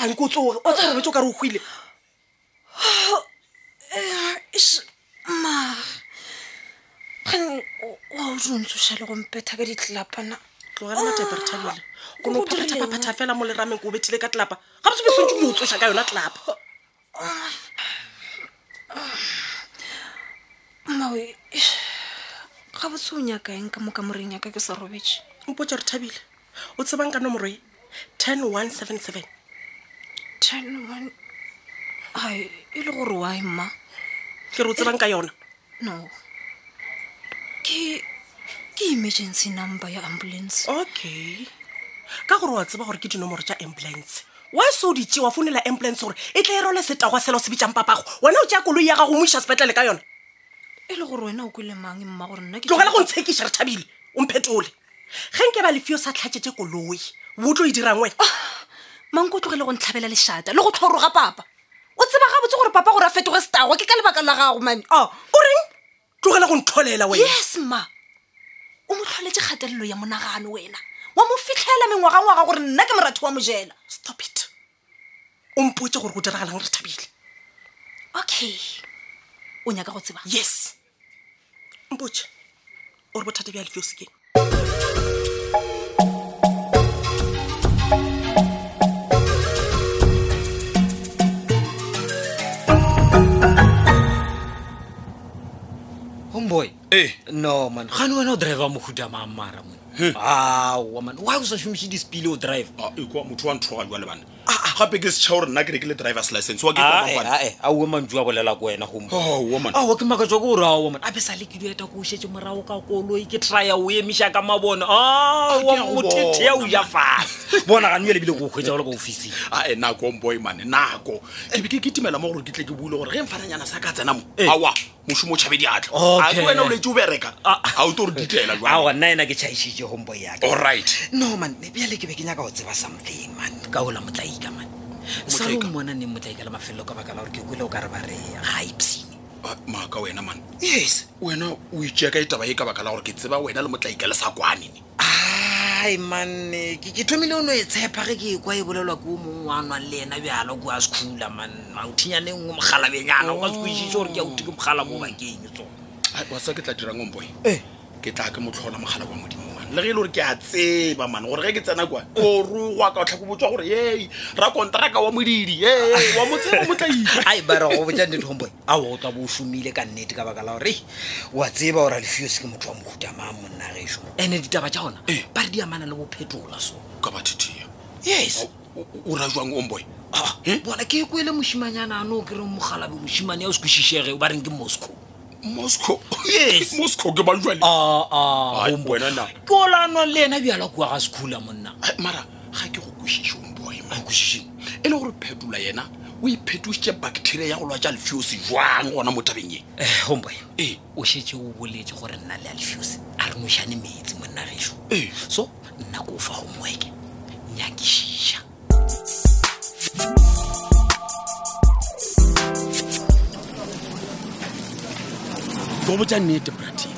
a nko tsoge o tsere botse o ka re o hwile ma gane wa o dintsoša le gompetha ka ditlelapana tlogela matepe re thabile kono o phathaphatha fela mo lerameng ko o bethile ka tlelapa ga botse bosentse o tsoša ka yona tlelapa mmawe ga botse o nyaka eng ka mo kamoreng yaka ke sa robetse mpotsa re thabile o tsebang ka nomoro e ten one seven seven ten one ai e le gore wa emma ke re o tsebang ka yona no ke ke emergency number ya ambulance okay ka gore wa tseba gore ke dinomoro tša ambulance wa se o di tšewa founela ambulance gore e tla e role setagwa sela o se bitšang papago wena o tšea koloi ya gago mo iša sepetlele ka yone e le gore wena o kwele mang e mma gore nna ke tlogela go ntshekiša re thabile o mphetole ge nke ba lefio sa tlhatsetse koloi bo tlo e dirang wena ah, manko o tlogele go ntlhabela lešata le go tlhoroga papa o tseba gabotse gore papa gore a fetoge setago ke ka lebaka la gago mane o o reng tlogela go ntlholela wena yes ma o mo tlholetse kgatelelo ya monagano wena wa mo fitlhela mengwagangwaga gore nna ke moratho wa mojela stop it o mpotse gore go diragalang re thabile okay o nyaka go tseba yes mpotše ore bothata bja lefeo sekeng homeboy ee eh. no man gane wena o driver mohuta maamara mone aowa man wa o sa šomiše dispele o drive ah, ekwa motho wa nthogajwa lebana gape ke setšha gore nna ke rekile driver's license wa ke aowe mantšu a bolela ko wena gomoaowa ke maka tswa ke gore ao mone a be sa le ke dueta ko ošetse morago ka koloi ke trya o emiša ka mabone awa mothethea o ja fase bona gane ele bile ko kgwetsa gole ka officing ae nako mboy mane nako ke be ke ketimela mo gore ke tle ke bule gore ge mfananyana sa ka tsena mo awa mošomo o tšhabe diatla Okay. a ke wena o letse o bereka Ah. ga o to re ditlela jwale. awa nna ena ke tšhaišitše homeboy yaka all right no man bjale ke be ke nyaka go tseba something man ka ola motlaika man sa o Motlaika? mmona neng motlaika le mafelelo ka baka la gore ke kwele o ka re ba re ga ipsene Ah, maaka wena man yes wena o itšea ka e taba e ka baka la gore ke tseba wena le motlaika le sa kwane ne ai manne ke ke thomile o no e tshepa ge ke kwa e bolelwa ke o mongwe wa nwang le ena bjalo ko a sekhula man mauthinyane nngwe mogala benyana o ka sekwešiše gore ke a uti ke mogala mo bakeng e tsone wa sa ke tla dirang omboy eh. ke tla ke motlhola mogala wa modimo man le ge e le gore ke a tseba man gore ge ke tsena kwa o rogwa ka otlhako botswa gore e ra kontraka wa modidi e wa motsebo mo tla itsa ai ba re go botsa nnete homeboy a o tla bo o šomile ka nnete ka baka la gore wa tseba gore alefio se ke motho wa mohuta mang monna gešo ande ditaba tša gona eh. ba re di amana le bophetola so ka bathethea yes o ra jwang omboy ah, eh? bona ke ko ele mošimanyana ano ke re mogalabe mošimane ya o se kwešišege o ba reng ke moscow moscow yes moscow ke ba jwale ah, ah, ke olanwa le ena bjala kua ga sekhula monna eh, mara ga ke go kwešiše ompoema kwešiše e le gore phetola yena o iphetošitše bacteria ya go lwa tša alfiosi jwang gona mo tabeng ye eh, ompoe ee eh. o šetse o boletse gore nna le alfiosi a re nošane metsi monnageso ee eh. so nna ko fa homoeke nyakišiša go botsa nnete brati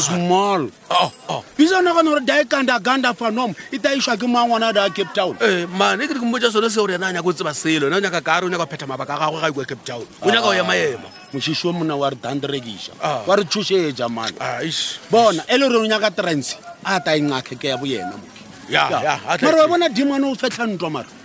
small oh, oh. bisa nagana gore da e kandaganda fanom e taišwa ke mang ona da cape town ee eh, mane ke di kumpotsa sone seo rena a nyako tseba selo ne o nyaka kare o nyaka go phetha mabaka a gagwe ga ikwa e cape town o nyaka go emaema ah, mošiši o mona wa re danderekiša ah. wa re thušeetša mane ah, bona e le gore o nyaka transe a ta e ngakhe ke ya bo yena mare wa bona dimane o fetlha ntwa mare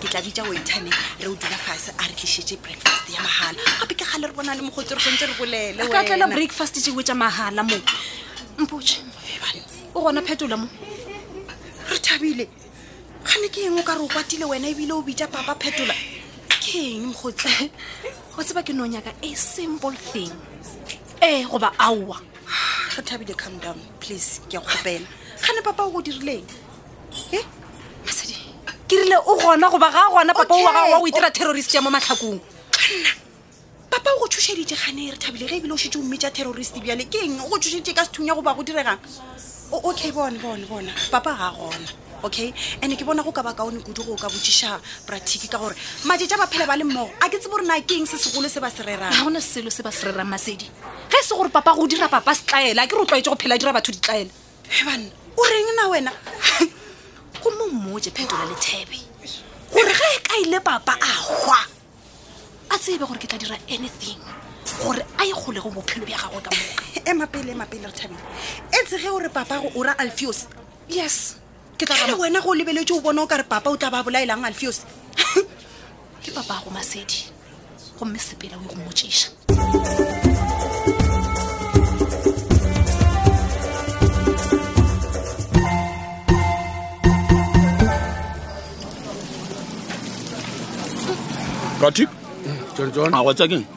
ke tla bitša waitane re o dula fase a re tlišetse breakfast ya mahala gape ke gale re bona le mogotsi re tshwanetse re bolele ka tlela breakfast tšeo tša mahala mo mpotše o gona phetola mo re thabile gane ke eng o ka re o kwatile wena ebile o bitša papa phetola ke eng mogotsi o tseba ke nonyaka a simple thing ee goba aowa re thabile come down please ke a kgopela gane papa o go dirileng eh, masedi ke rile o gona goba ga gona papa o wa gago wa go itira terrorist ya mo matlhakong kanna papa o go tshošeditše gane re thabile ge ebile o šetse omme tša terrorist bjale ke eng o go tshošeditše ka sethung ya goba go diregang okay bone bone bona papa ga gona okay and ke bona go ka ba kaone kudu go ka botšiša bratiki ka gore madi tša ba phela ba le mmogo a ke tse bore na keng se segolo se ba se rerang ga gona selo se ba se rerang masedi ge e se gore papa go dira papa setlaela ke re o tlwaetse go phela dira batho ditlaela banna o reng na wena go mo mmotse phetola lethebe gore ge e ka ile papa a hwa a tsebe gore ke tla dira anything gore a e kgole go bophelo bja gagwe ka moka emapele emapele re thabile e tsege gore papa go ora alfios yes ke tla wena go lebeletse o bona o ka re papa o tla ba bolaelang alfios ke papago masedi gomme sepela o e go mmotsiša Pratik? John John. A go tswa keng?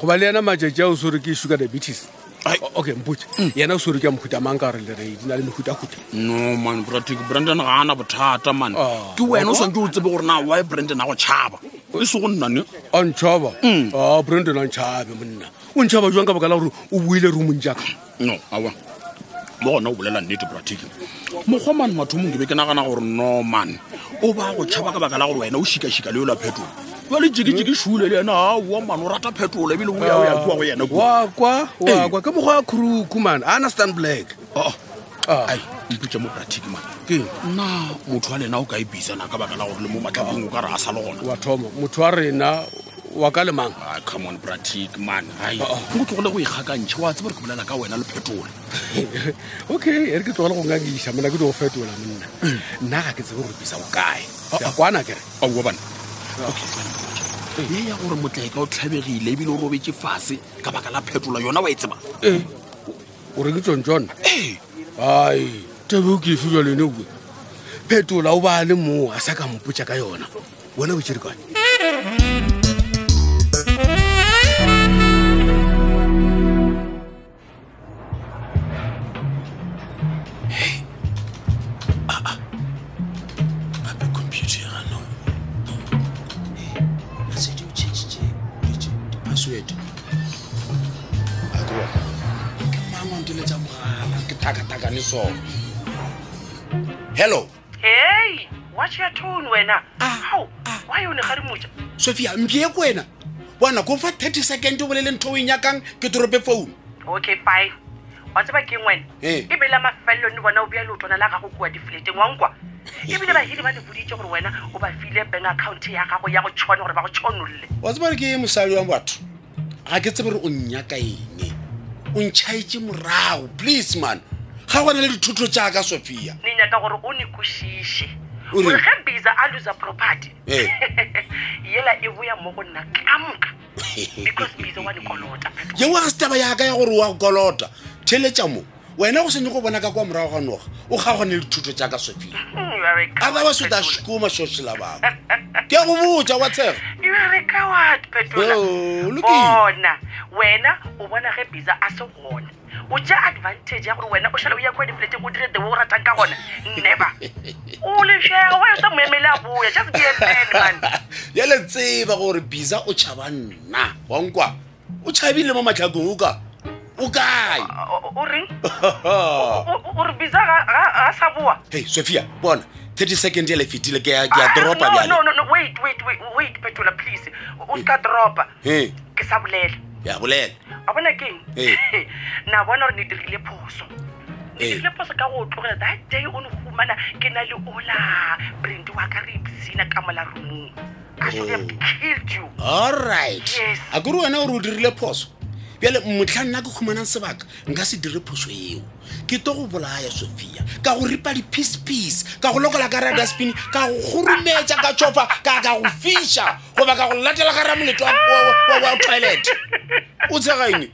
goba le yena matšatši a o swere ke sugar diabetes okay mpotse mm. yena o swere ke a mohuta mang ka gore lerei di na le mehutahuta no man bratic brandon ga ana bothata man ah. ke wena o swantse o tsebe gore na wy brandon a go tšhaba e se go nnane a ntšhaba mm. a ah, brandon a ntšhabe monna o ntšhaba jwang ka baka la gore o buile roomong jaaka no awa mo gona o bolela nnete bratiki mokgwa mane mathomong ke be ke nagana gore norman o ba go tšhaba ka baka la gore wena o šikašika le yola phetola jale jikijiki šule le yena aowa mane o rata phetola ebile o ya kua go yena wakwa wakwa ke mokgwa wa khuruku mane a na stan black oh. Ah. ai mputse mo pratic ma ke nna motho wa lena o ka e bisana ka baka la gore le mo matlhakong o ka re a sa le gona wa thomo motho wa rena wa ka le mang ah, come on bratic man ai oh, oh. go tlogole go ikgakantšhe wa tseba re ke bolela ka wena le phetola okay e re ke tlogole go ngangisa mona ke di go fetola monna nna ga ke tsebe gore bisa o kae oh, ya kwana kere aua bana e ya gore motlaeka o tlhabegile ebile o robetse fase ka baka la phetola yona wa e tseba ee o reng tson john ee ai tebe o ke e fiwa lene oe phetola o ba le moo a sa ka mpotsa ka yona wena o tšere kwane Hello. hei watch your tone wena how why o ne ga di moja sophia mpie ko wena bona ko fa 30 second o bolele ntho o e nyakang ke torope phone okay fine wa tseba keng wena Eh. e bela mafelelo ne bona o bea leotwana la gago kua difleteng wa nkwa ebile bahiri ba ne boditse gore wena o ba file bank account ya gago ya go tšhone gore ba go tšhonolole wa tseba re ke mosadi wa batho ga ke tsebe re o nnyaka eng o ntšhaetse morago please man ga gona le dithuto tša ka sophia ne nyaka gore o ne kwešiše O reng? gore ge bisa a losa property Eh. yela e boya mo go nna ka moka because bisa wa ne kolota yeo ga se taba yaka ya gore wa go kolota theletša mo wena go senye go bona ka kwa morago ga noga o ga gone le thuto tša ka sofia a ba ba sota shikoma shoshela babo ke ya go botsa wa tshega bona wena o bona ge bisa a se gona o ja advantage ya gore wena o šale o ya kwa dipleteng o dire the o ratang ka gona neba o lefšega wa sa moemele a boya just be a man man ya le tseba gore bisa o tšhaba nna wa nkwa o tšhabile mo matlhakong o ka o kae o reng o re bisa ga sa boa hey sophia bona 30 second ya le fitile ke ya ke ya ah, dropa bjale no no no wait wait wait wait petola please o ska dropa he ke sa bolela ya bolela a bona keng na bona re ne dirile phoso le poso ka go tlogela that day o ne gumana ke na le ola brand wa ka re ipsina ka mola romong allright a kore wena gore o dirile phoso bjale motlha nna ke khumanang sebaka nka se dire phoso eo ke to go bolaya sophia ka go ripa di-piece piece ka go lokola ka radaspini ka go gorumetsa ka tšhofa ka ka go fiša goba ka go latela ka ramoletlo wa toilet o tshega eng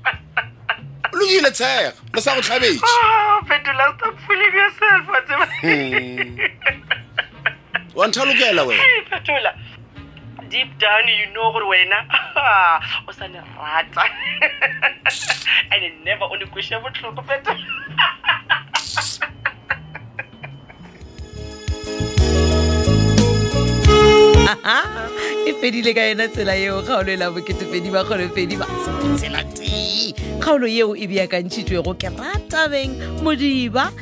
lokile tshega le sa go tlhabetse oh, wa nthalokela wena Hey, fetola deep down you know gore wena o sa le rata and it never o le kweshe botlhoko fetola e fedile ka yena tsela yeo kgaolo e la boketepedi ba kgolopedi ba tsela tee kgaolo yeo e beakantšhitšwego ke ratabeng modiba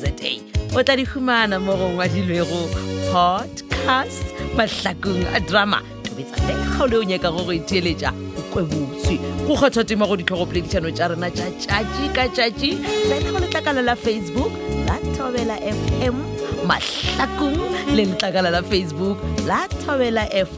za o tla di humana mo go ngwadilwego podcast mahlakong a drama tobetsa le kgaolo o nyakago go itheeletša o kwe botswi go kgethwa tema go ditlhogopoledišano tša rena tša tšatši ka tšatši tsena go letlakala la facebook la thobela fm mahlakong le letlakala la facebook la thobela fm